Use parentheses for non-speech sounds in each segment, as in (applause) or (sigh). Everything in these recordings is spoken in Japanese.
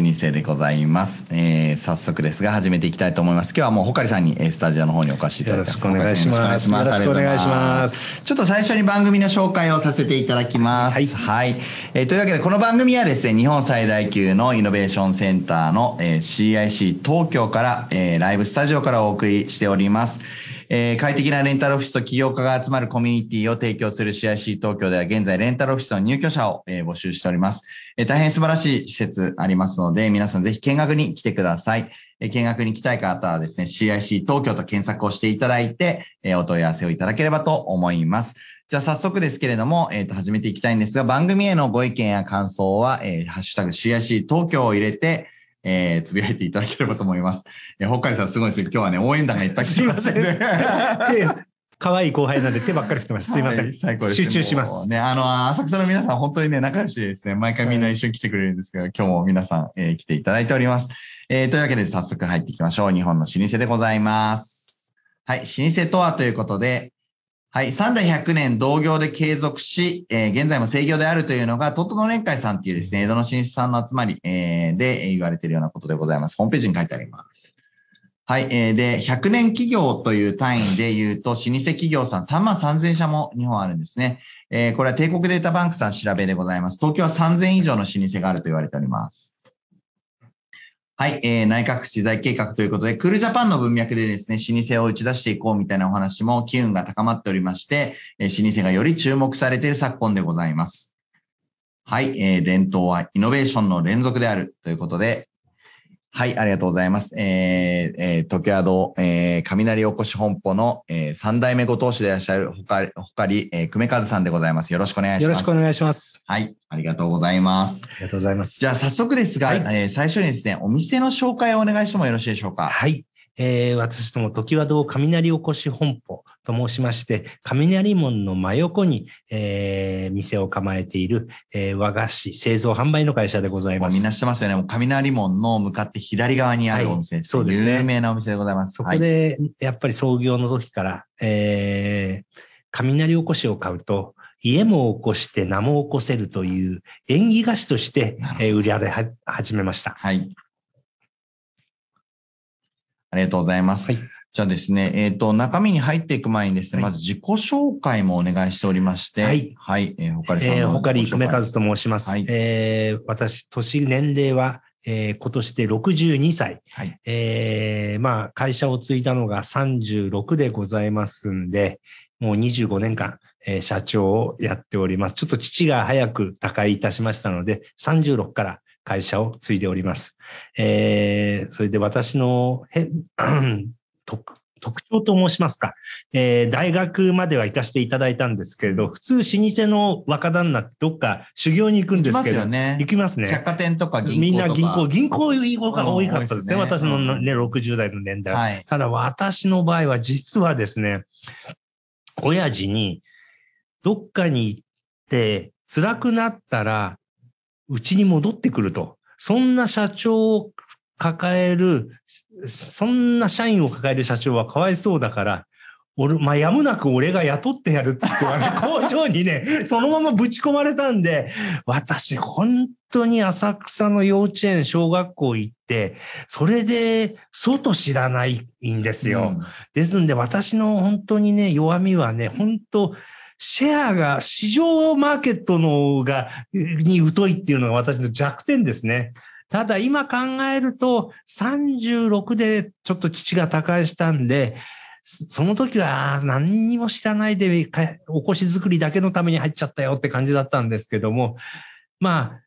老舗でございます。えー、早速ですが始めていきたいと思います。今日はもうほかりさんにえースタジオの方にお越しいただいてます。よろしくお願いしますよろしくお願いします。ちょっと最初に番組の紹介をさせていただきます。はいえーというわけでこの番組はですね、日本最大級のイノベーションセンターの、えー CIC 東京から、えーライブスタジオからお送りしております。えー快適なレンタルオフィスと起業家が集まるコミュニティを提供する CIC 東京では現在レンタルオフィスの入居者を、えー募集しております。えー大変素晴らしい施設ありますので、皆さんぜひ見学に来てください。え見学に来たい方はですね、CIC 東京と検索をしていただいて、えお問い合わせをいただければと思います。じゃあ早速ですけれども、えっ、と、始めていきたいんですが、番組へのご意見や感想は、えハッシュタグ CIC 東京を入れて、えーつぶやいていただければと思います。えー、ほっかりさんすごいですね。今日はね、応援団がいっぱい来てますんで。手、可愛い後輩なんで手ばっかり振ってます。すいません。はい最高です。集中しますね、あの、浅草の皆さん、本当にね、仲良しでですね、毎回みんな一緒に来てくれるんですけど、今日も皆さん、えー来ていただいております。えーというわけで、早速入っていきましょう。日本の老舗でございます。はい、老舗とはということで、はい、三代100年同業で継続し、えー現在も制業であるというのが、トットの連会さんっていうですね、江戸の老舗さんの集まり、えーで言われているようなことでございます。ホームページに書いてあります。はい。えーで、100年企業という単位で言うと、老舗企業さん3万3000社も日本あるんですね。えーこれは帝国データバンクさん調べでございます。東京は3000以上の老舗があると言われております。はい。えー内閣府知財計画ということで、クールジャパンの文脈でですね、老舗を打ち出していこうみたいなお話も機運が高まっておりまして、えー老舗がより注目されている昨今でございます。はい。えー伝統はイノベーションの連続であるということで、はい、ありがとうございます。えー、えー、時和堂、えー、雷おこし本舗の、えー、三代目ご当主でいらっしゃるほかり、ほかり、えー、久米和さんでございます。よろしくお願いします。よろしくお願いします。はい、ありがとうございます。ありがとうございます。じゃあ、早速ですが、はいえー最初にですね、お店の紹介をお願いしてもよろしいでしょうか？はい。えー私ども、時和堂雷おこし本舗と申しまして、雷門の真横に、えー店を構えている、えー和菓子製造販売の会社でございます。みんな知ってますよね。もう雷門の向かって左側にあるお店はいそうですね有名なお店でございます。そこで、やっぱり創業の時から、えー雷おこしを買うと、家も起こして名も起こせるという縁起菓子としてえー売り上げは始めました。はい。はい。ありがとうございます。はい。じゃあですね、えっ、と、中身に入っていく前にですね、はいまず自己紹介もお願いしておりまして、はい。はい、えー、ほかりさんのえー、ほかり久米和と申します。はいえー私、年、年齢は、えー今年で62歳。はい。えーまあ、会社を継いだのが36でございますんで、もう25年間、えー社長をやっております。ちょっと父が早く他界いたしましたので、36から会社を継いでおります。えーそれで私のへ (clears throat) 特特徴と申しますか、えー大学までは行かせていただいたんですけれど、普通老舗の若旦那ってどっか修行に行くん行きますですけど、よね。行きますね。百貨店とか銀行とか。みんな銀行、銀行が多かったですね。うんね私のうんね、60代の年代は。はい。ただ私の場合は実はですね、親父にどっかに行って辛くなったらうちに戻ってくると。そんな社長を抱える、そんな社員を抱える社長はかわいそうだから、俺、まあ、やむなく俺が雇ってやるって言って、ね、(laughs) 工場にね、そのままぶち込まれたんで、私、本当に浅草の幼稚園、小学校行って、それで、外知らないんですよ。うんですんで、私の本当にね、弱みはね、本当、シェアが、市場マーケットのが、に疎いっていうのが私の弱点ですね。ただ今考えると、36でちょっと父が他界したんで、その時は何にも知らないで、おこし作りだけのために入っちゃったよって感じだったんですけども、まあ、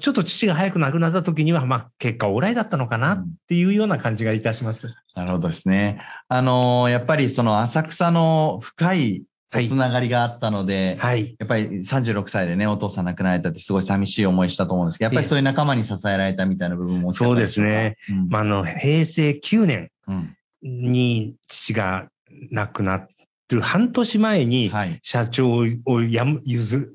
ちょっと父が早く亡くなった時には、まあ、結果オーライだったのかなっていうような感じがいたします。なるほどですね。あのやっぱりその浅草の深いつながりがあったので、はい。やっぱり36歳でね、お父さん亡くなられたってすごい寂しい思いしたと思うんですけど、やっぱりそういう仲間に支えられたみたいな部分もそうですね。うんまあ、あの、平成9年うんに父が亡くなってる半年前に、はい。社長をやむ、譲、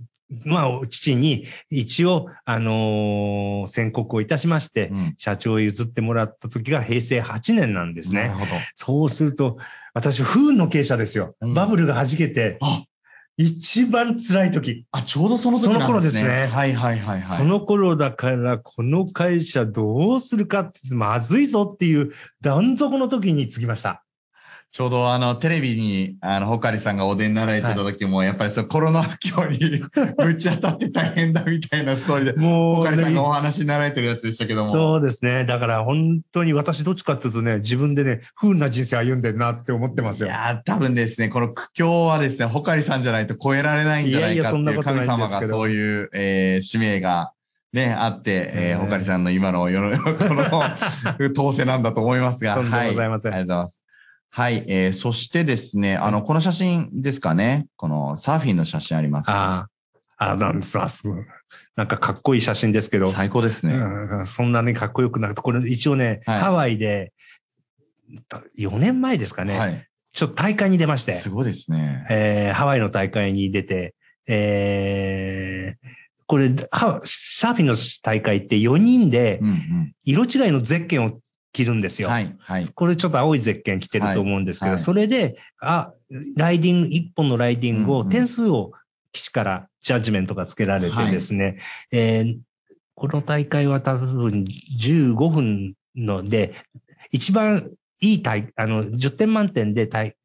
まあ、父に一応、あのー宣告をいたしまして、うん社長を譲ってもらった時が平成8年なんですね。なるほど。そうすると、私、不運の経営者ですようん。バブルが弾けて、あ一番辛い時。あ、ちょうどその時なんですね。その頃ですねはいはいはいはい。その頃だから、この会社どうするかって、まずいぞっていう断底の時に継ぎました。ちょうどあの、テレビに、あの、ホカリさんがお出になられてた時も、やっぱりそのコロナ不況に (laughs) ぶち当たって大変だみたいなストーリーで、もうホカリさんがおね、話になられてるやつでしたけども。そうですね。だから本当に私どっちかっていうとね、自分でね、不運な人生歩んでるなって思ってますよ。いやー多分ですね、この苦境はですね、ホカリさんじゃないと超えられないんじゃないかっていう神様がそういう、えー使命がね、あって、えー、ねホカリさんの今の世の、(laughs) この、統制なんだと思いますが。とんでもございませんはい。ありがとうございます。はい。えー、そしてですね、あの、この写真ですかね。このサーフィンの写真あります。ああ、あなんですあすごいなんかかっこいい写真ですけど、最高ですね。うんそんなにかっこよくなくて、これ一応ね、はいハワイで、4年前ですかね、はい。ちょっと大会に出ましてす、ごいですね。えーハワイの大会に出て、えーこれ、ハサーフィンの大会って4人で。色違いのゼッケンを着るんですよ。はい。はい。これちょっと青いゼッケン着てると思うんですけど、はいはいそれで、あ、ライディング、一本のライディングを、点数を基地からジャッジメントがつけられてですね、えーこの大会は多分15分ので、一番いい大、あの、10点満点で大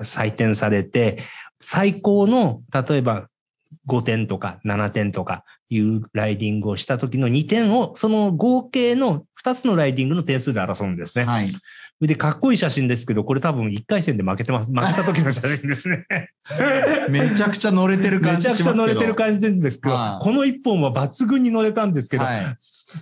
採点されて、最高の、例えば5点とか7点とかいうライディングをした時の2点を、その合計の2つのライディングの点数で争うんですね。はい。で、かっこいい写真ですけど、これ多分1回戦で負けてます。負けた時の写真ですね。(laughs) めちゃくちゃ乗れてる感めちゃくちゃ。乗れてる感じですけど、はいこの1本は抜群に乗れたんですけど、はい。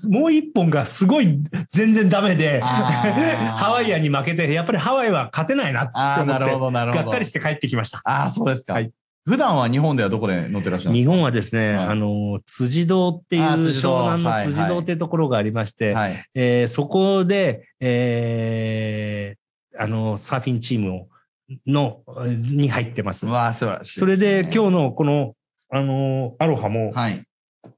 もう1本がすごい全然ダメで、(laughs) ハワイアンに負けて、やっぱりハワイは勝てないなって思って、なるほど、なるほど。がっかりして帰ってきました。ああ、そうですか。はい普段は日本ではどこで乗ってらっしゃるんで日すか？本はですね、はいあの、辻堂っていう、湘南のはい辻堂っていうところがありまして、はい。えーそこで、えーあの、サーフィンチームを、の、に入ってますう。わあ、素晴らしい、それで今日、日のこの、あの、アロハも、はい。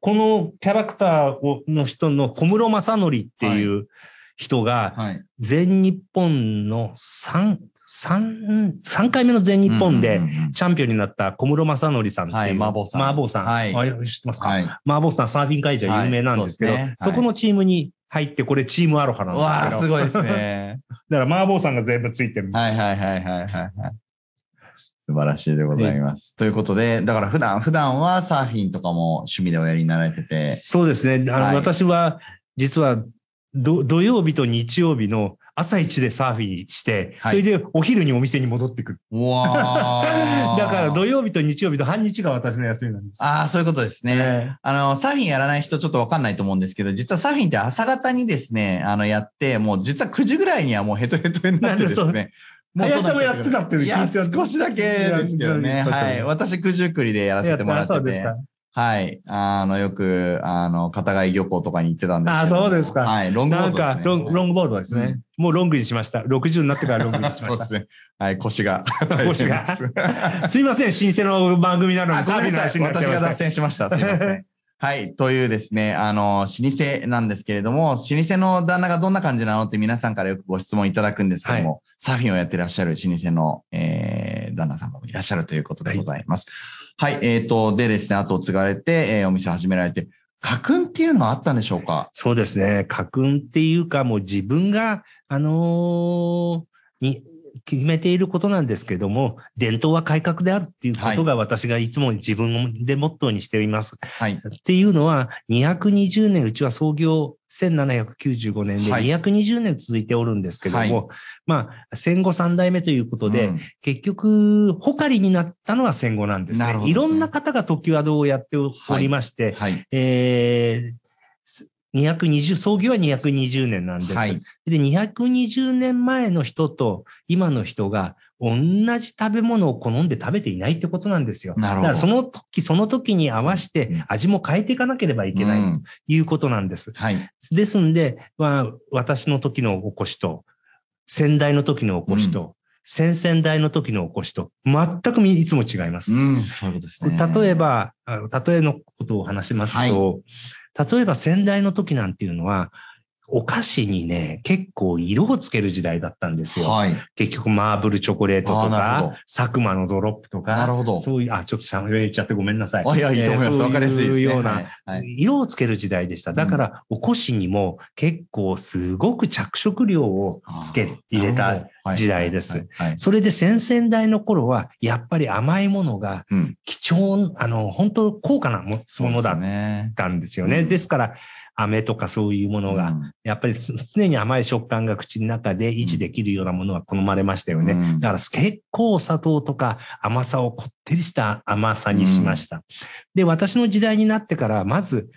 このキャラクターをの人の小室正則っていう人が、はい。全日本の3、三三回目の全日本でチャンピオンになった小室正則さんっていう。はい麻婆さん麻婆さん。はいあ知ってますか、はい。麻婆さんサーフィン会じゃ有名なんですけど、はいそこのチームに入って、これチームアロハなんうですけど。わあ、すごいですね。(laughs) だから麻婆さんが全部ついてる。はいはいはいはいはいはい。素晴らしいでございます。ということで、だから普段、普段はサーフィンとかも趣味でおやりになられてて、そうですね。あの、はい私は、実はど、土曜日と日曜日の朝一でサーフィンして、はいそれでお昼にお店に戻ってくる。うわーだから土曜日と日曜日と半日が私の休みなんです。ああ、そういうことですね。ねあの、サーフィンやらない人ちょっとわかんないと思うんですけど、実はサーフィンって朝方にですね、あの、やって、もう実は9時ぐらいにはもうヘトヘトになってですね。(laughs) 林さんもやってたっていういや、少しだけですけどね。はい。私、九十九里でやらせてもらってて。はい。あの、よく、あの、片貝漁港とかに行ってたんです。あそうですかはい。ロングボーなんドですね。かロン、ロングボードですね。うんもうロングにしました。60になってからロングにしました。そうですね。はい。腰が。(laughs) 腰が (laughs) すいません、新鮮の番組なのにあ、サーフィンのごめんなさい。話になっちゃいました私が脱。線しました。すいません。(laughs) はい。というですね、あの、老舗なんですけれども、老舗の旦那がどんな感じなのって皆さんからよくご質問いただくんですけども、サーフィンをやってらっしゃる老舗の、えー、旦那さんもいらっしゃるということでございます。はい。えっ、と、でですね、後を継がれて、えーお店始められて、家訓っていうのはあったんでしょうか？そうですね。家訓っていうか、もう自分が、あのーに、決めていることなんですけども、伝統は改革であるっていうことが私がいつも自分でモットーにしています。はい。っていうのは、220年、うちは創業1795年ではい220年続いておるんですけども、はいまあ、戦後3代目ということで、うん結局、ホカリになったのは戦後なんですね。ねいろんな方が時和堂をやっておりまして、はい。えー220、創業は220年なんです。はい。で、220年前の人と今の人が同じ食べ物を好んで食べていないってことなんですよ。なるほどだからその時、その時に合わせて味も変えていかなければいけないうんということなんです。はい。ですんで、まあ、私の時のおこしと、先代の時のおこしと、先々代の時のおこしと、全くいつも違います。ですね。例えば、あ例えのことを話しますと、例えば先代の時なんていうのは、お菓子にね、結構色をつける時代だったんですよ。はい。結局、マーブルチョコレートとか、佐久間のドロップとか、なるほどそういう、あ、ちょっと喋れちゃってごめんなさい。あ、いや、いいと思います。えーわかりやすいですね。そういうような、色をつける時代でした。だから、おこしにも結構すごく着色料をつけ、入れた。時代ですそれで先々代の頃は、やっぱり甘いものがうん。貴重、あの、本当高価なもものだっね。たんですよね。うんですから、飴とかそういうものが、うんやっぱりつ常に甘い食感が口の中で維持できるようなものは好まれましたよね。うんだから結構砂糖とか甘さをこってりした甘さにしました。で、私の時代になってから、まず、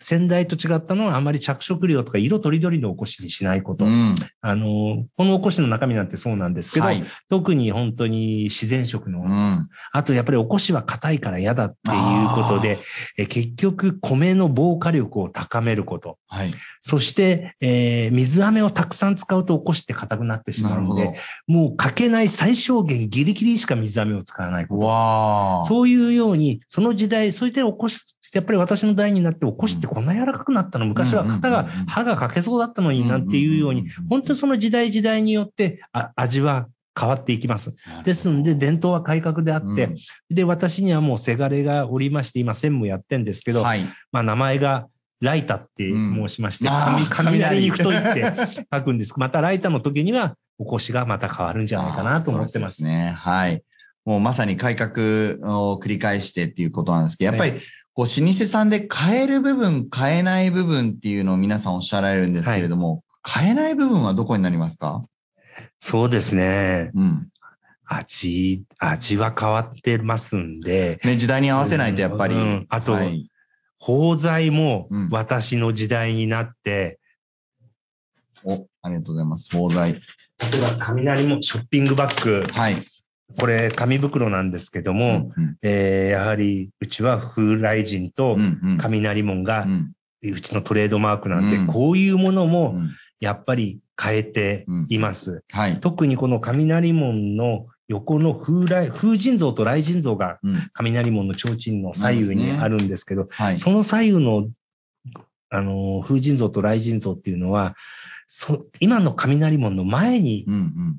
先代と違ったのはあまり着色料とか色とりどりのおこしにしないこと。うん。あの、このおこしの中身なんてそうなんですけど、はい。特に本当に自然食の、うん。あとやっぱりおこしは硬いから嫌だっていうことで、え結局米の防火力を高めること。はい。そして、えー水飴をたくさん使うとおこしって硬くなってしまうので、。もうかけない最小限ギリギリしか水飴を使わないこと。そういうように、その時代、それでおこし、やっぱり私の代になっておこしってこんな柔らかくなったの、昔は型が歯が欠けそうだったのになんていうように、本当にその時代時代によってあ味は変わっていきます。ですんで、伝統は改革であって、で、私にはもうせがれがおりまして、今専務やってんですけど、はい。まあ名前がライタって申しまして、雷雷に太いって (laughs) 書くんです。またライタの時には、おこしがまた変わるんじゃないかなと思ってます。すね。はい。もうまさに改革を繰り返してっていうことなんですけど、やっぱり、はこう、老舗さんで変える部分、変えない部分っていうのを皆さんおっしゃられるんですけれども、変えない部分はどこになりますか？そうですね。うん。味、味は変わってますんで、ね、時代に合わせないとやっぱり。うんあとはい包材もうん私の時代になって、お、ありがとうございます。包材。例えば雷もショッピングバッグ、はい。これ紙袋なんですけどうも、んうんえーやはりうちは風来人とうんうん雷門がうんうちのトレードマークなんで、うんこういうものうもんやっぱり変えています。はい。特にこの雷門の横の風来、風神像と雷神像がうん雷門の提灯の左右にあるんですけど、はい。その左右の、あの、風神像と雷神像っていうのは、そ今の雷門の前にうんうん。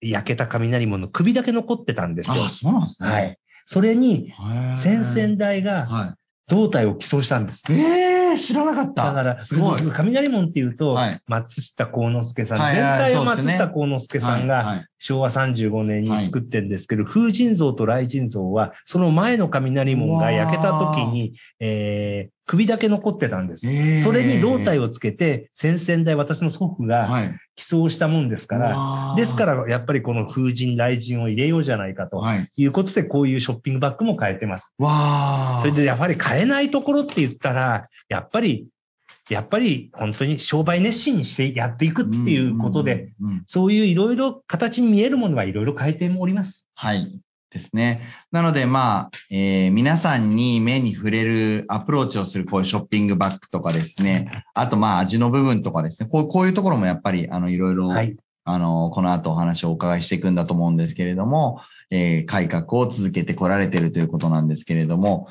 焼けた雷門の首だけ残ってたんですよあ、。そうなんですね。はい。それに。先々代がは胴体を寄贈したんです。い。ええー、知らなかった。だから、すごい。雷門っていうと、はい松下幸之助さん、はいはい全体を松下幸之助さんがはいはい昭和35年に作ってるんですけど、風神像と雷神像は、その前の雷門が焼けた時に、えー首だけ残ってたんです。えーそれに胴体をつけて、先々代、私の祖父がはい。寄贈したもんですから、らですから、やっぱりこの風神、雷神を入れようじゃないかとはい。いうことで、こういうショッピングバッグも変えてます。わあ。それでやっぱり買えないところって言ったら、やっぱり、やっぱり本当に商売熱心にしてやっていくっていうことで。そういういろいろ形に見えるものはいろいろ変えております。はい。ですね。なので、まあ、えー皆さんに目に触れるアプローチをするこういうショッピングバッグとかですね。(laughs) あと、まあ、味の部分とかですね。こうこういうところもやっぱり、あの、いろいろ、はい。あの、この後お話をお伺いしていくんだと思うんですけれども、えー改革を続けてこられているということなんですけれども、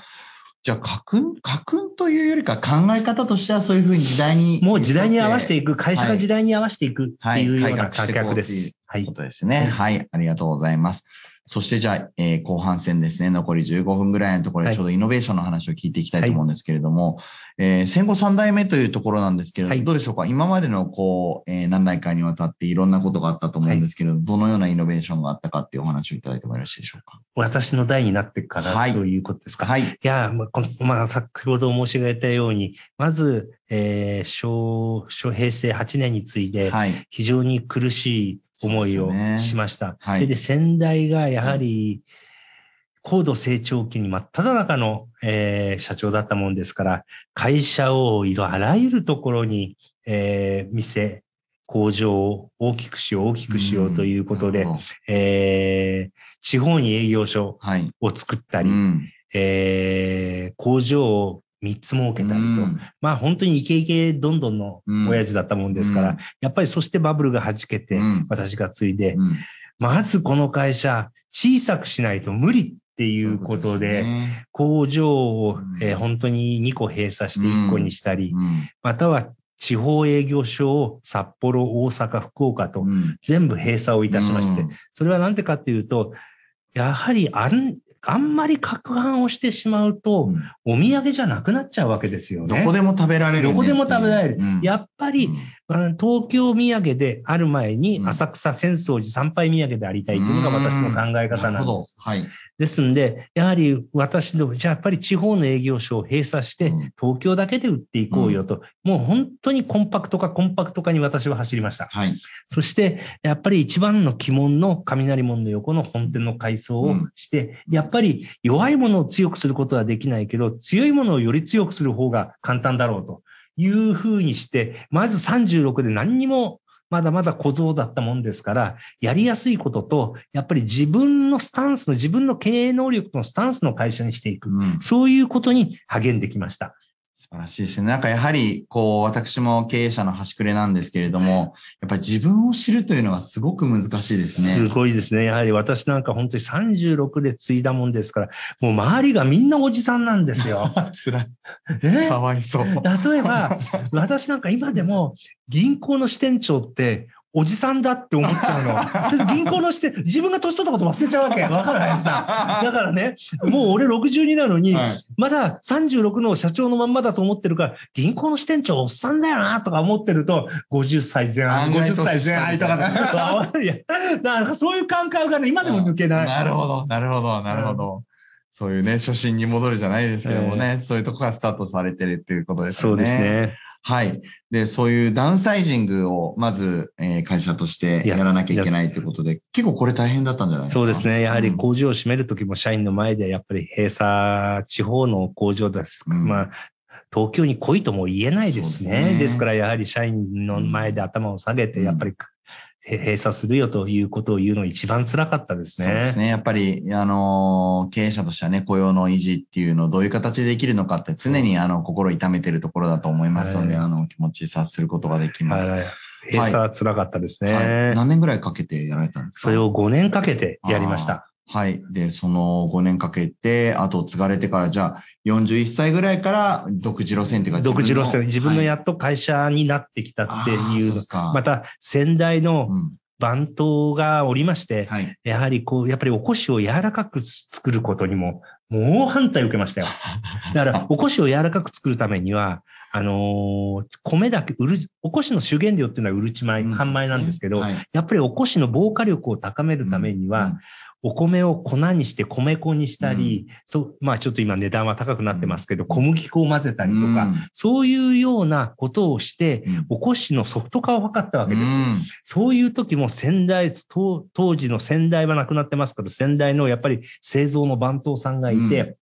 じゃあ、家訓、家訓というよりか考え方としてはそういうふうに時代に。もう時代に合わせていいく、会社が時代に合わせていくっていうようなはい改革していこ改革でうっていうす。はいこ。とですね。はい。ありがとうございます。そしてじゃあ、えー後半戦ですね。残り15分ぐらいのところはいでちょうどイノベーションの話を聞いていきたいと思うんですけれども、えー戦後3代目というところなんですけれども、はいどうでしょうか？今までのこう、えー何代かにわたっていろんなことがあったと思うんですけれど、どのようなイノベーションがあったかっていうお話をいただいてもよろしいでしょうか？私の代になってかはいらということですか？はい。いや、まあこのまあ、先ほど申し上げたように、まず、えー、昭、昭平成8年に次いで、はい。非常に苦しい思いをしました。はい。でで、先代がやはり、高度成長期に真っ只中の、えー社長だったもんですから、会社をいろあらゆるところに、えー店、工場を大きくしよう、大きくしようということでえー地方に営業所はい。を作ったり、うん。えー工場を3つ設けたりと、うん。まあ本当にイケイケどんどんの親父だったもんですから、うん。やっぱりそしてバブルが弾けてうん、私が継いで、うん。まずこの会社、小さくしないと無理っていうことで、工場を、うん。えー本当に2個閉鎖して1個にしたり、うん。または地方営業所を札幌、大阪、福岡とうん。全部閉鎖をいたしまして、うん。それはなんでかっていうと、やはりあんあんまり攪拌をしてしまうと、お土産じゃなくなっちゃうわけですよね。どこでも食べられるねどこでも食べられる。うん。やっぱり、東京土産である前にう、ん浅草浅草寺参拝土産でありたいというのが私の考え方なんです。はい。ですんで、やはり私の、じゃあやっぱり地方の営業所を閉鎖してうん、東京だけで売っていこうよと、もう本当にコンパクト化、コンパクト化に私は走りました。はい。そして、やっぱり一番の鬼門の雷門の横の本店の改装をして、やっぱり弱いものを強くすることはできないけど、強いものをより強くする方が簡単だろうというふうにして、まず36で何にもまだまだ小僧だったもんですから、やりやすいことと、やっぱり自分のスタンスの、自分の経営能力のスタンスの会社にしていく。うんそういうことに励んできました。素晴らしいですね。なんかやはり、こう、私も経営者の端くれなんですけれども、やっぱり自分を知るというのはすごく難しいですね。すごいですね。やはり私なんか本当に36で継いだもんですから、もう周りがみんなおじさんなんですよ。(laughs) 辛い。ねかわいそう。例えば、私なんか今でも銀行の支店長っておじさんだって思っちゃうの。銀行の支店、自分が年取ったこと忘れちゃうわけ。わかる林さん。だからね、もう俺62なのに、はいまだ36の社長のまんまだと思ってるから、銀行の支店長おっさんだよなとか思ってると、50歳前半、案外50歳前半とかね、いやだからそういう感覚がね、今でも抜けない。なるほど、なるほど、なるほど。そういうね、初心に戻るじゃないですけどもね、そういうとこからスタートされてるっていうことですよね。そうです。ね。はい。で、そういうダウンサイジングを、まず、えー会社としてやらなきゃいけないということで、結構これ大変だったんじゃないですか？そうですね。やはりうん工場を閉めるときも社員の前で、やっぱり閉鎖、地方の工場です。うんまあ、東京に来いとも言えないですね。ですねですから、やはり社員の前で頭を下げて、うんやっぱり、へ閉鎖するよということを言うのが一番辛かったですね。そうですね。やっぱり、あのー経営者としてはね、雇用の維持っていうのをどういう形でできるのかって常にあの、心痛めてるところだと思いますので、はいあの、気持ち察することができます。はい閉鎖は辛かったですね。はい。何年ぐらいかけてやられたんですか？それを5年かけてやりました。はい。で、その5年かけて、あと継がれてから、じゃあ、41歳ぐらいから独自路線っていうか、独自路線、自分のやっっと会社になってきたっていうの。かまた、先代のうん。番頭がおりまして、はい。やはりこう、やっぱりおこしを柔らかく作ることにも、猛反対を受けましたよ。(laughs) だから、おこしを柔らかく作るためには、あのー米だけ、うる、おこしの主原料っていうのはうるち米、うん半米なんですけど、はいやっぱりおこしの防火力を高めるためには、うんお米を粉にして米粉にしたり、そう、まあちょっと今値段は高くなってますけど、小麦粉を混ぜたりとか、うん。そういうようなことをして、うん。おこしのソフト化を図ったわけです。うん。そういう時も先代、当当時の先代は亡くなってますけど、先代のやっぱり製造の番頭さんがいて、う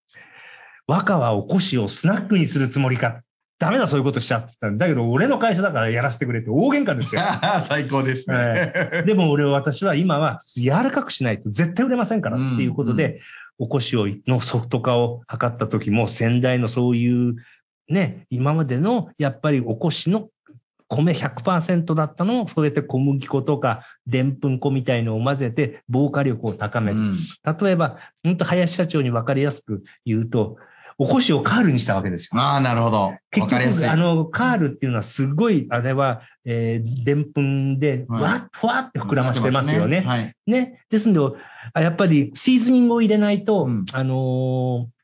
和歌はおこしをスナックにするつもりか。ダメだ、そういうことしちゃってたんだけど、俺の会社だからやらせてくれって大喧嘩ですよ。(laughs) 最高ですね。でも俺は私は今は柔らかくしないと絶対売れませんからっていうことで、うんおこしをのソフト化を図った時も先代のそういうね、今までのやっぱりおこしの米100%だったのを、そうやって小麦粉とか、でんぷん粉みたいのを混ぜて、防火力を高める。うん例えば、本当林社長に分かりやすく言うと、おこしをカールにしたわけですよ。ああ、なるほど。わ結。局、あの、カールっていうのはすごい、あれは、えー、でんぷんで、はいわっ、ふわって膨らましてますよね。はい。ね。ですので、あやっぱりシーズニングを入れないと、うんあのー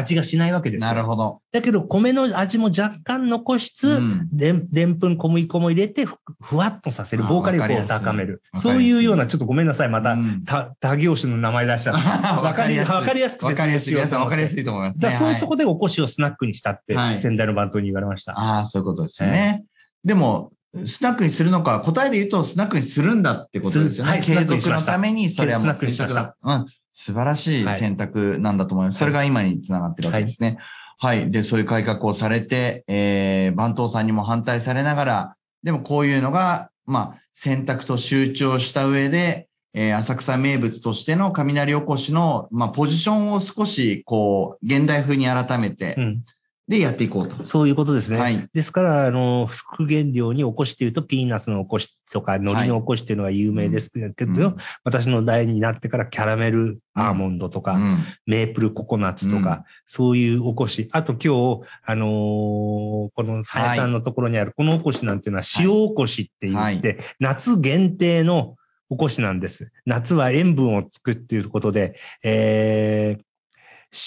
味がしないわけですよ。なるほど。だけど、米の味も若干残しつつ、うんでんでんぷん小麦粉も入れてふ、ふわっとさせる、あ防火力を高めるそういうような、ちょっとごめんなさい、また、うん他他業種の名前出しちゃった。(laughs) わかりやすい。わかりやすくわかりやすい。皆さんわかりやすい。いと思いますね。だそういうはいとこでおこしをスナックにしたって、はい先代の番頭に言われました。ああ、そういうことですよね。でも、スナックにするのか、答えで言うとスナックにするんだってことですよね。はい継続のたために、それはもうスナックにしだ。うん。素晴らしいはい選択なんだと思います。それが今につながってるわけですね。はい。で、そういう改革をされて、えー、番頭さんにも反対されながら、でもこういうのが、まあ、選択と集中した上で、えー、浅草名物としての雷おこしの、まあ、ポジションを少し、こう、現代風に改めて、うん。でやっていこうと。そういうことですね。はいですから、あの、副原料におこしっていうと、ピーナッツのおこしとか、海苔のおこしっていうのが有名ですけど、うん私の代になってからキャラメルアーモンドとか、うん。メープルココナッツとか、うんそういうおこし。あと今日、あのーこの林さんのところにあるこのおこしなんていうのは塩おこしって言って、夏限定のおこしなんです。夏は塩分をつくっていうことで、えー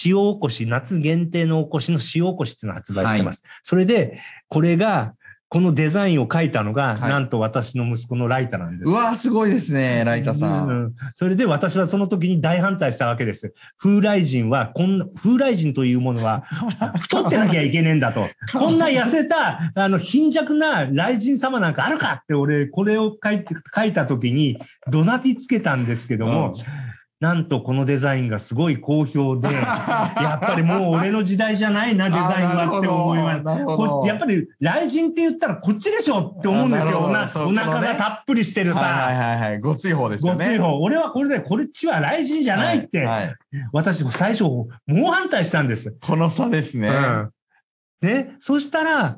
塩おこし、夏限定のおこしの塩おこしっていうのを発売してます。それで、これが、このデザインを描いたのが、はいなんと私の息子のライタなんです。うわーすごいですね、ライタさ。うんんそれで私はその時に大反対したわけです。風来人は、こんな、風来人というものは、(laughs) 太ってなきゃいけねえんだと。こんな痩せた、あの、貧弱な雷神様なんかあるかって俺、これを書いて、書いた時に、怒鳴りつけたんですけども、なんとこのデザインがすごい好評で、(laughs) やっぱりもう俺の時代じゃないな、デザインはって思いました。なるほどこやっぱり、雷神って言ったらこっちでしょって思うんですよ。おなお腹がたっぷりしてるさ。はいはいはいはい。ごつい方ですよね。ごつい方。俺はこれで、こっちは雷神じゃないって、私最初、猛反対したんです。この差ですね。うん。で、そしたら、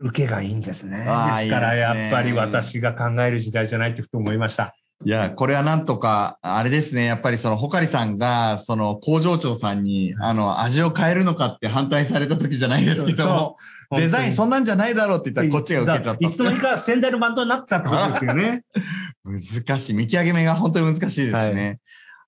受けがいいんですね。ですから、やっぱり私が考える時代じゃないってふと思いました。いや、これはなんとか、あれですね。やっぱりその、ほかりさんが、その、工場長さんに、あの、味を変えるのかって反対された時じゃないですけども、デザインそんなんじゃないだろうって言ったら、こっちが受けちゃったいつの間にか仙台のバンドになったってことですよね。(laughs) 難しい。見極めが本当に難しいですね。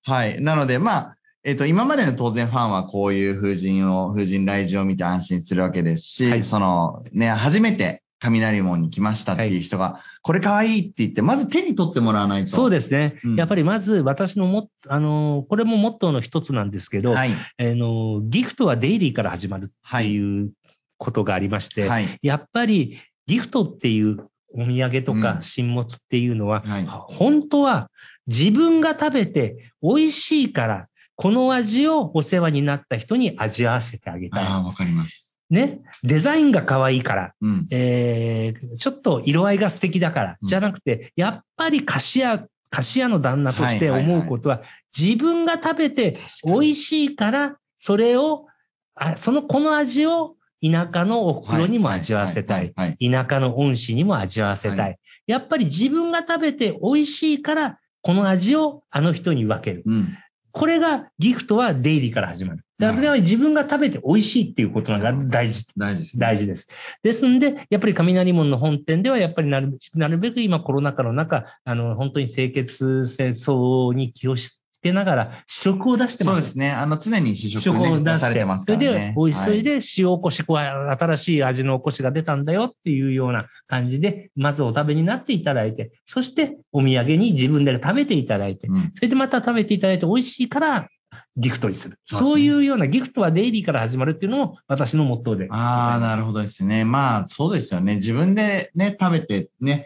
はい。なので、まあ、えっ、と、今までの当然ファンはこういう風神を、風神雷神を見て安心するわけですし、はいその、ね、初めて雷門に来ましたっていう人が、これ可愛いって言って、まず手に取ってもらわないと。そうですね。うんやっぱりまず私のも、あの、これもモットーの一つなんですけど、はい。あの、ギフトはデイリーから始まるっていうことがありまして、はい。やっぱりギフトっていうお土産とうんか新物っていうのは、はい。本当は自分が食べて美味しいから、この味をお世話になった人に味わわせてあげああ、たわかります。い。ね。デザインが可愛いから、うん。えー、ちょっと色合いが素敵だから、うんじゃなくて、やっぱり菓子屋、菓子屋の旦那としてはいはいはい思うことは、自分が食べて美味しいから、それを、あその、この味を田舎のお袋にも味わわせたい。はい。はい田舎の恩師にも味わわせたい。はやっぱり自分が食べて美味しいから、この味をあの人に分ける。うん。これがギフトはデイリーから始まる。だから自分が食べて美味しいっていうことが大事、大事です、大事です。ですんで、やっぱり雷門の本店では、やっぱりなるなるべく今コロナ禍の中、あの、本当に清潔清掃に気をつけながら試食を出してます。そうですね。あの、常に試食試食をね、出されてますそれからね。で、おいそはいれで塩おこし、新しい味のおこしが出たんだよっていうような感じで、まずお食べになっていただいて、そしてお土産に自分で食べていただいて、うん。それでまた食べていただいて美味しいから、ギフトにする。そうねそういうようなギフトはデイリーから始まるっていうのも私のモットーで。ああ、なるほどですね。まあ、そうですよね。自分でね、食べてね、い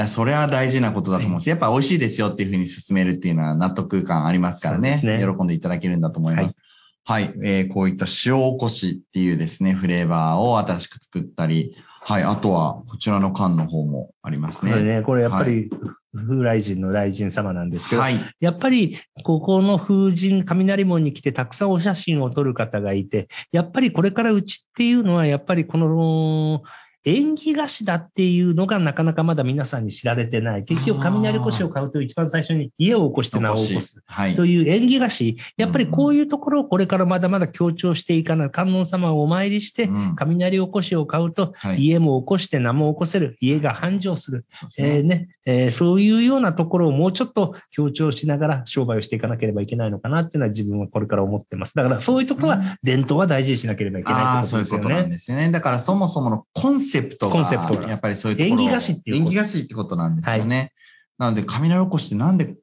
やそれは大事なことだと思うし、やっぱ美味しいですよっていうふうに進めるっていうのは納得感ありますからね。ね喜んでいただけるんだと思います。はい、えーこういった塩おこしっていうですね、フレーバーを新しく作ったり、はい、あとはこちらの缶の方もありますね。これね、これやっぱり、風来神の雷神様なんですけど、はい。やっぱり、ここの風神、雷門に来てたくさんお写真を撮る方がいて、やっぱりこれからうちっていうのは、やっぱりこの、縁起菓子だっていうのがなかなかまだ皆さんに知られてない。結局、雷おこしを買うと一番最初に家を起こして名を起こす。はい。という縁起菓子。やっぱりこういうところをこれからまだまだ強調していかない。観音様をお参りして、うん雷おこしを買うと、はい家も起こして名も起こせる。家が繁盛する。えーねえーそういうようなところをもうちょっと強調しながら商売をしていかなければいけないのかなっていうのは自分はこれから思ってます。だからそういうところは伝統は大事にしなければいけああ、ないってそういうことなんことですよね。ですよね。だからそもそものコンセプトが、コンセプトがやっぱりそういうところ縁起菓子っていうこと縁起菓子ってことなんですよね。なので、雷おこしってなんで、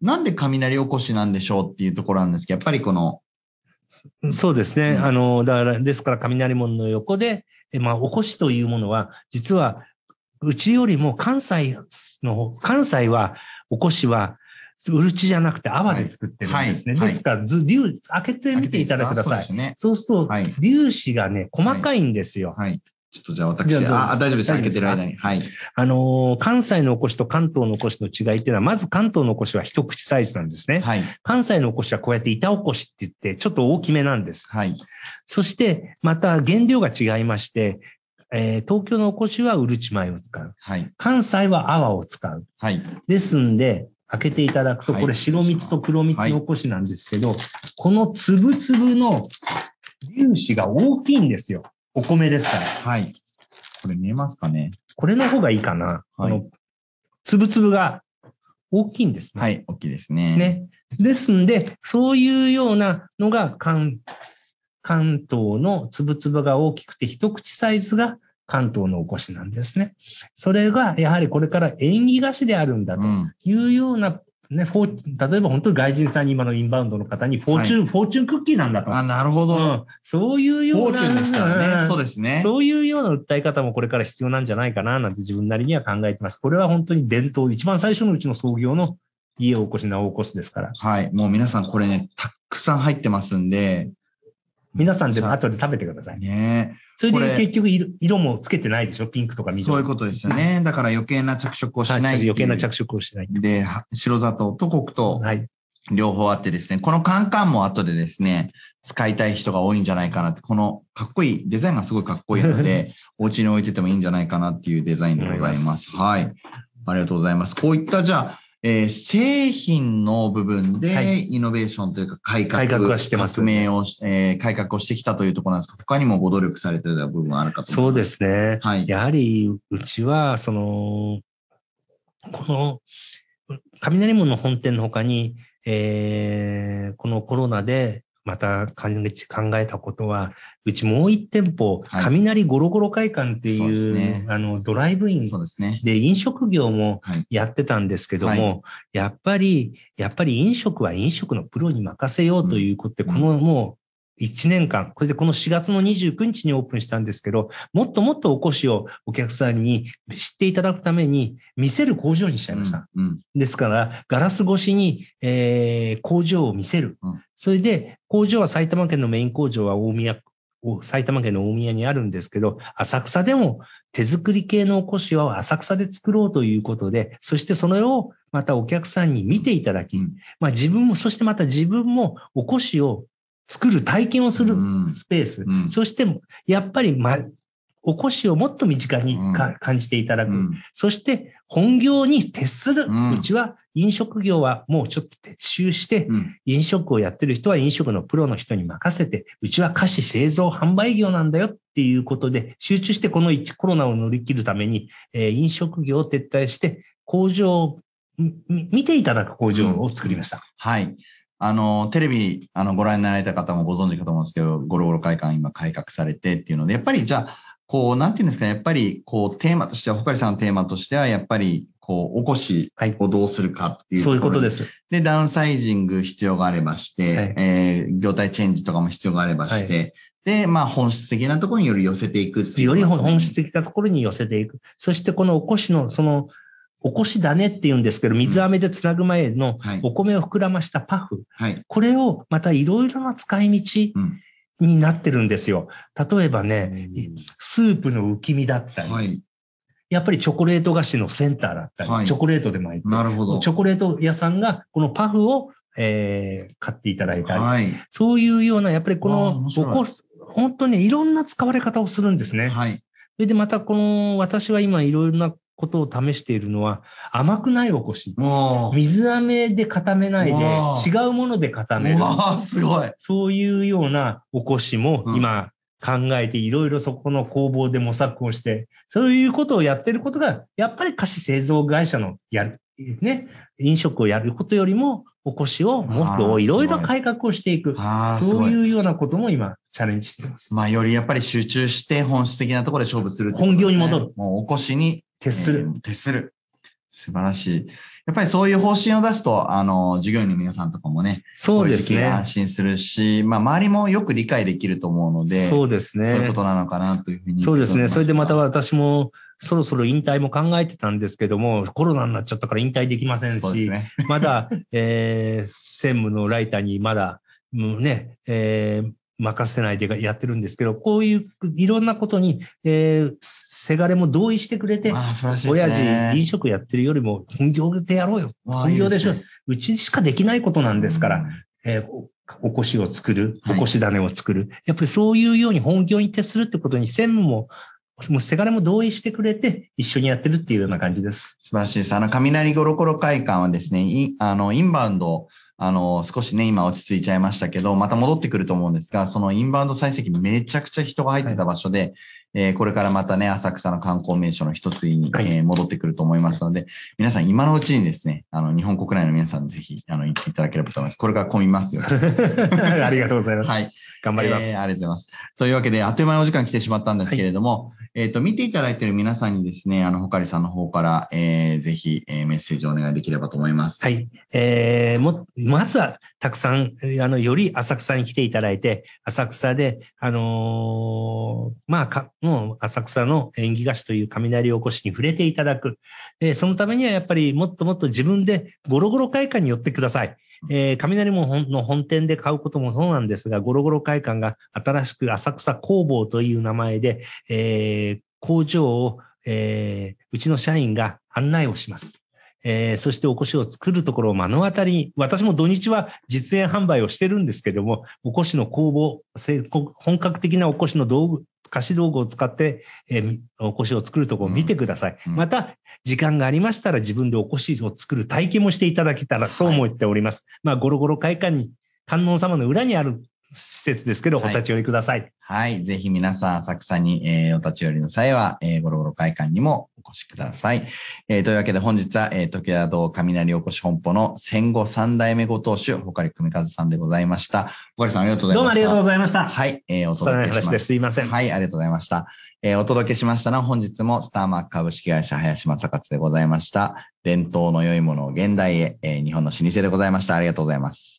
なんで雷おこしなんでしょうっていうところなんですけど、やっぱりこの、そうですね。うんあの、だから、ですから雷門の横で、えまあ、おこしというものは、実は、うちよりも関西の、関西は、おこしは、うるちじゃなくて泡で作ってるんですね。はいはいですから、ず、粒、開けてみていただください。そうね。そうすると、はい粒子がね、細かいんですよ。はい。ちょっとじゃあ私、ああ、あ大丈夫です。開けてる間に。はい。あのー関西のおこしと関東のおこしの違いっていうのは、まず関東のおこしは一口サイズなんですね。はい。関西のおこしはこうやって板おこしって言って、ちょっと大きめなんです。はい。そして、また原料が違いまして、えー東京のおこしはうるち米を使う。はい。関西は泡を使う。はい。ですんで、開けていただくと、はいこれ白蜜と黒蜜のおこしなんですけど、この粒々の粒子が大きいんですよ。お米ですから。はい。これ見えますかねこれの方がいいかな。はいこの粒々が大きいんですね。はい。大きいですね。。ね。ですんで、そういうようなのが関、関東の粒々が大きくて、一口サイズが関東のおこしなんですね。それが、やはりこれから縁起菓子であるんだとうん。いうような、ね、フォー例えば本当に外人さんに今のインバウンドの方に、フォーチュン、フォーチュンクッキーなんだと。あ、なるほど。うんそういうフような、ォーチュンですからね。そうでですね。そういうような訴え方もこれから必要なんじゃないかな、なんて自分なりには考えてます。これは本当に伝統、一番最初のうちの創業の家を起こし、名を起こすですから。はい。もう皆さんこれね、たくさん入ってますんで、皆さんでも後で食べてください。ねそれで結局色色もつけてないでしょ？ピンクとか緑。そういうことですよね。だから余計な着色をしないっていう。余計な着色をしない。で、は白砂糖と黒糖、はい。両方あってですね、このカンカンも後でですね、使いたい人が多いんじゃないかなって、このかっこいい、デザインがすごいかっこいいので、(laughs) お家に置いててもいいんじゃないかなっていうデザインでございます。はい。ありがとうございます。こういった、じゃあ、えー製品の部分はで、イノベーションというか改革、改革はしてます革命をし、えー改革をしてきたというところなんですが、他にもご努力されてた部分はあるかとそうで思います。すね。はい。やはり、うちは、その、この、雷門の本店の他に、えーこのコロナでまた考え考えたことは、うちもう一店舗、はい雷ゴロゴロ会館っていう、ねあの、ドライブインですね。で飲食業もはい。やってたんですけども、はいやっぱり、やっぱり飲食は飲食のプロに任せようということで、うんこのもう1年間、これでこの4月の29日にオープンしたんですけど、もっともっとおこしをお客さんに知っていただくために見せる工場にしちゃいました。うん。うんですから、ガラス越しに、えー工場を見せる。うんそれで、工場は埼玉県のメイン工場は大宮、お埼玉県の大宮にあるんですけど、浅草でも手作り系のおこしを浅草で作ろうということで、そしてそれをまたお客さんに見ていただき、うん。まあ自分も、そしてまた自分もおこしを作る体験をするうん。スペース、うん。そしてやっぱり、ま、おこしをもっと身近にか、うん感じていただく。うんそして本業に徹する。うんうちは飲食業はもうちょっと撤収して、うん。飲食をやってる人は飲食のプロの人に任せて、うちは菓子製造販売業なんだよっていうことで、集中してこの1コロナを乗り切るために、えー飲食業を撤退して、工場を見ていただく工場を作りました。はい。あの、テレビ、あの、ご覧になられた方もご存知かと思うんですけど、ゴロゴロ会館今改革されてっていうので、やっぱりじゃあ、こう、なんていうんですか、やっぱり、こう、テーマとしては、ほかりさんのテーマとしては、やっぱり、こう、おこしはい。をどうするかっていう。そういうことですす。で、ダウンサイジング必要があればして、はいえー業態チェンジとかも必要があればして、で、まあ、本質的なところにより寄せていくっていうより本質的なところに寄せていく。そしてこのおこしの、その、おこし種って言うんですけど、水飴でつなぐ前のはい。お米を膨らましたパフ。はい。これをまたいろいろな使い道うん。になってるんですよ。例えばね、スープの浮き身だったり、はい。やっぱりチョコレート菓子のセンターだったり、はいチョコレートで巻いて、なるほど。チョコレート屋さんがこのパフを、えー買っていただいたり、はい。そういうような、やっぱりこの、こ本当にいろんな使われ方をするんですね。はい。それでまたこの、私は今いろいろなことを試しているのは、甘くないおこし。水飴で固めないで違うもので固める。すごい。そういうようなおこしもうん今考えていろいろそこの工房で模索をして、そういうことをやってることが、やっぱり菓子製造会社のやる、ね、飲食をやることよりも、おこしをもっあとーいろいろ改革をしていく。そういうようなことも今チャレンジしています。まあ、よりやっぱり集中して本質的なところで勝負するってこと本業に戻る。もうおこしに徹する。えー徹する。素晴らしい。やっぱりそういう方針を出すと、あの、従業員の皆さんとかもね、そうですね。安心するし、まあ、周りもよく理解できると思うので、そうですそういうねこ。となのかなというふうに。そうですね。それでまたは私もそろそろ引退も考えてたんですけども、コロナになっちゃったから引退できませんし、ね。まだ、えー専務のライターにまだ、うんね、えー任せないでやってるんですけど、こういういろんなことに、えー、せがれも同意してくれて、ああ、素晴らしいです親ね。父、飲食やってるよりも本業でやろうよ。本業でしょいいねうちしかできないことなんですから、うんえーおおこしを作る、はいおこし種を作る。やっぱりそういうように本業に徹するってことに専務も、もうせがれも同意してくれて一緒にやってるっていうような感じです。素晴らしいです。あの、雷ゴロコロ会館はですね、いあの、インバウンド、あの、少しね、今落ち着いちゃいましたけど、また戻ってくると思うんですが、そのインバウンド採石めちゃくちゃ人が入ってた場所で、えーこれからまたね、浅草の観光名所の一つに、はいえー戻ってくると思いますので、皆さん今のうちにですね、あの、日本国内の皆さんぜひ、あの、行っていただければと思います。これから混みますよ。(laughs) ありがとうございます。はい。頑張ります。えーありがとうございます。というわけで、あっという間にお時間来てしまったんですけれども、えっ、と、見ていただいている皆さんにですね、あの、ほかりさんの方から、えーぜひ、えーメッセージをお願いできればと思います。はい。えー、も、まずは、たくさん、あの、より浅草に来ていただいて、浅草で、あのーまあ、か、もう、浅草の縁起菓子という雷おこしに触れていただく。えーそのためには、やっぱり、もっともっと自分で、ゴロゴロ会館に寄ってください。えー雷門の本店で買うこともそうなんですが、ゴロゴロ会館が新しく浅草工房という名前で、えー工場を、えーうちの社員が案内をします。えーそしておこしを作るところを目の当たりに、私も土日は実演販売をしてるんですけども、おこしの工房、本格的なおこしの道具、菓子道具を使って、えーみおこしを作るところを見てください。うんまた、時間がありましたら自分でおこしを作る体験もしていただけたらと思っております。まあ、ゴロゴロ会館に、観音様の裏にある施設ですけど、おはい立ち寄りください。はい。ぜひ皆さん、浅草に、えーお立ち寄りの際は、えーゴロゴロ会館にもお越しください。えーというわけで本日は、えー、時田堂雷おこし本舗の戦後三代目ご当主、ほかり組和さんでございました。ほかりさんありがとうございました。どうもありがとうございました。はい。えーお届けします。すいません。はい、ありがとうございました。えーお届けしましたのは本日もスターマーク株式会社林正勝でございました。伝統の良いものを現代へ、えー日本の老舗でございました。ありがとうございます。